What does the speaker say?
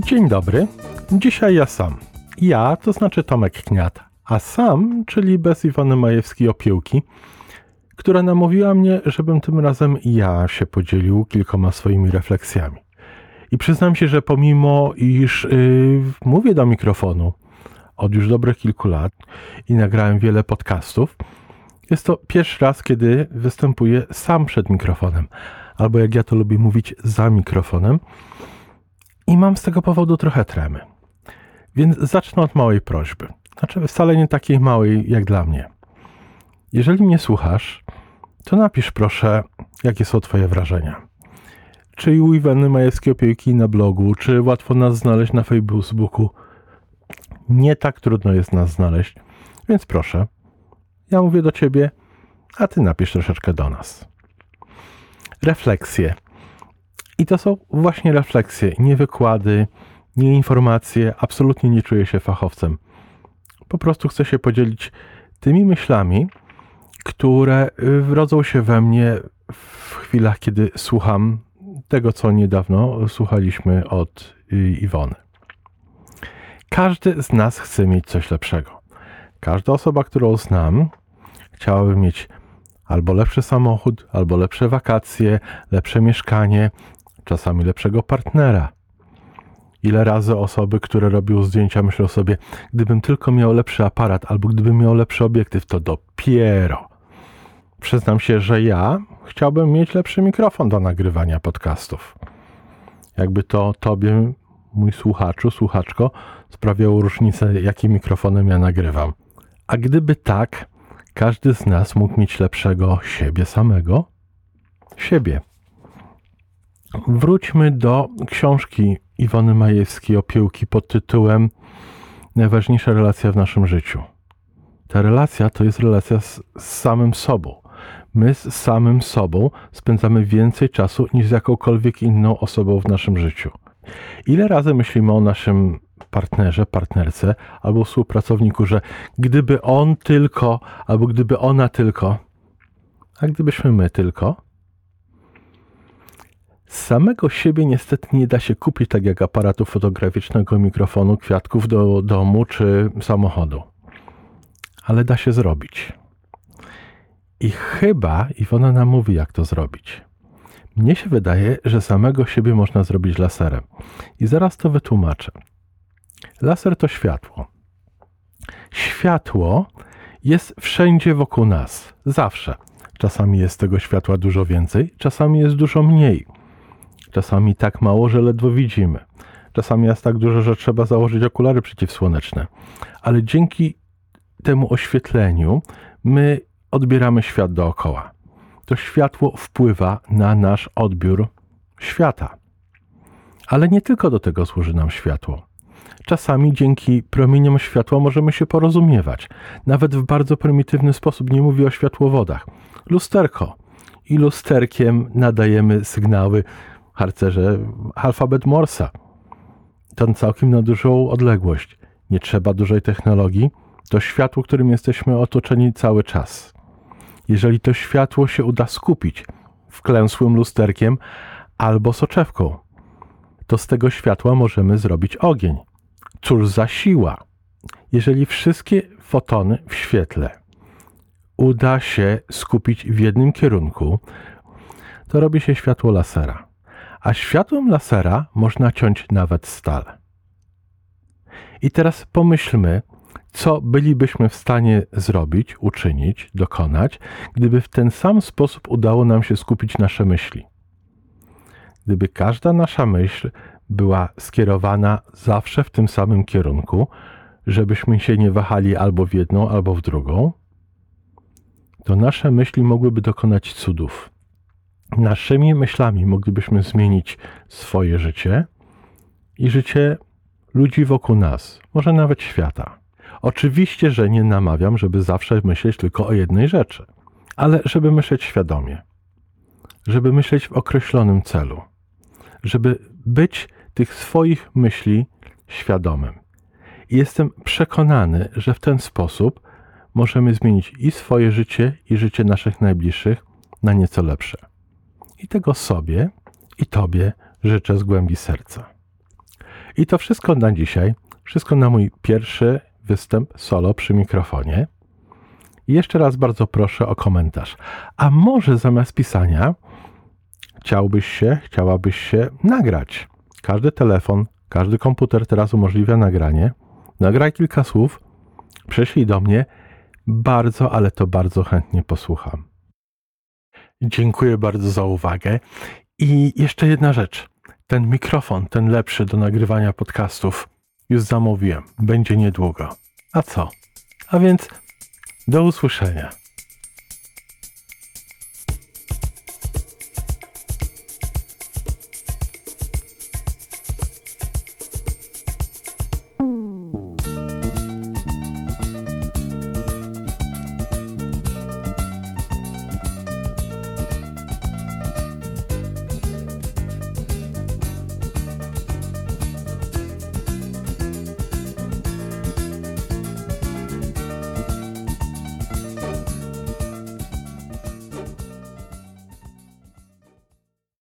Dzień dobry. Dzisiaj ja sam. Ja to znaczy Tomek Kniat, a sam, czyli bez Iwony Majewskiej-Opiełki, która namówiła mnie, żebym tym razem ja się podzielił kilkoma swoimi refleksjami. I przyznam się, że pomimo iż yy, mówię do mikrofonu od już dobrych kilku lat i nagrałem wiele podcastów, jest to pierwszy raz, kiedy występuję sam przed mikrofonem, albo jak ja to lubię mówić, za mikrofonem. I mam z tego powodu trochę tremy. Więc zacznę od małej prośby. Znaczy, wcale nie takiej małej jak dla mnie. Jeżeli mnie słuchasz, to napisz proszę, jakie są Twoje wrażenia. Czy u Iwany Majewskiej Opieki na blogu, czy łatwo nas znaleźć na Facebooku. Nie tak trudno jest nas znaleźć, więc proszę, ja mówię do Ciebie, a Ty napisz troszeczkę do nas. Refleksje. I to są właśnie refleksje, nie wykłady, nie informacje. Absolutnie nie czuję się fachowcem. Po prostu chcę się podzielić tymi myślami, które wrodzą się we mnie w chwilach, kiedy słucham tego, co niedawno słuchaliśmy od Iwony. Każdy z nas chce mieć coś lepszego. Każda osoba, którą znam, chciałaby mieć albo lepszy samochód, albo lepsze wakacje, lepsze mieszkanie, czasami lepszego partnera. Ile razy osoby, które robią zdjęcia, myślą sobie, gdybym tylko miał lepszy aparat, albo gdybym miał lepszy obiektyw, to dopiero. Przyznam się, że ja chciałbym mieć lepszy mikrofon do nagrywania podcastów. Jakby to tobie, mój słuchaczu, słuchaczko, sprawiało różnicę, jakim mikrofonem ja nagrywam. A gdyby tak, każdy z nas mógł mieć lepszego siebie samego? Siebie. Wróćmy do książki Iwony Majewskiej Opiełki pod tytułem Najważniejsza relacja w naszym życiu. Ta relacja to jest relacja z, z samym sobą. My z samym sobą spędzamy więcej czasu niż z jakąkolwiek inną osobą w naszym życiu. Ile razy myślimy o naszym partnerze, partnerce albo współpracowniku, że gdyby on tylko, albo gdyby ona tylko, a gdybyśmy my tylko, samego siebie niestety nie da się kupić tak jak aparatu fotograficznego, mikrofonu, kwiatków do domu czy samochodu. Ale da się zrobić. I chyba Iwona nam mówi, jak to zrobić. Mnie się wydaje, że samego siebie można zrobić laserem. I zaraz to wytłumaczę. Laser to światło. Światło jest wszędzie wokół nas, zawsze. Czasami jest tego światła dużo więcej, czasami jest dużo mniej. Czasami tak mało, że ledwo widzimy. Czasami jest tak dużo, że trzeba założyć okulary przeciwsłoneczne. Ale dzięki temu oświetleniu my odbieramy świat dookoła. To światło wpływa na nasz odbiór świata. Ale nie tylko do tego służy nam światło. Czasami dzięki promieniom światła możemy się porozumiewać, nawet w bardzo prymitywny sposób. Nie mówię o światłowodach. Lusterko. I lusterkiem nadajemy sygnały harcerze alfabet Morsa. To całkiem na dużą odległość. Nie trzeba dużej technologii. To światło, którym jesteśmy otoczeni cały czas. Jeżeli to światło się uda skupić wklęsłym lusterkiem albo soczewką, to z tego światła możemy zrobić ogień. Cóż za siła! Jeżeli wszystkie fotony w świetle uda się skupić w jednym kierunku, to robi się światło lasera. A światłem lasera można ciąć nawet stal. I teraz pomyślmy, co bylibyśmy w stanie zrobić, uczynić, dokonać, gdyby w ten sam sposób udało nam się skupić nasze myśli. Gdyby każda nasza myśl była skierowana zawsze w tym samym kierunku, żebyśmy się nie wahali albo w jedną, albo w drugą, to nasze myśli mogłyby dokonać cudów. Naszymi myślami moglibyśmy zmienić swoje życie i życie ludzi wokół nas, może nawet świata. Oczywiście, że nie namawiam, żeby zawsze myśleć tylko o jednej rzeczy, ale żeby myśleć świadomie, żeby myśleć w określonym celu, żeby być tych swoich myśli świadomym. I jestem przekonany, że w ten sposób możemy zmienić i swoje życie, i życie naszych najbliższych na nieco lepsze. I tego sobie i Tobie życzę z głębi serca. I to wszystko na dzisiaj. Wszystko na mój pierwszy występ solo przy mikrofonie. I jeszcze raz bardzo proszę o komentarz. A może zamiast pisania chciałbyś się, chciałabyś się nagrać? Każdy telefon, każdy komputer teraz umożliwia nagranie. Nagraj kilka słów, prześlij do mnie. Bardzo, ale to bardzo chętnie posłucham. Dziękuję bardzo za uwagę. I jeszcze jedna rzecz. Ten mikrofon, ten lepszy do nagrywania podcastów, już zamówiłem. Będzie niedługo. A co? A więc do usłyszenia.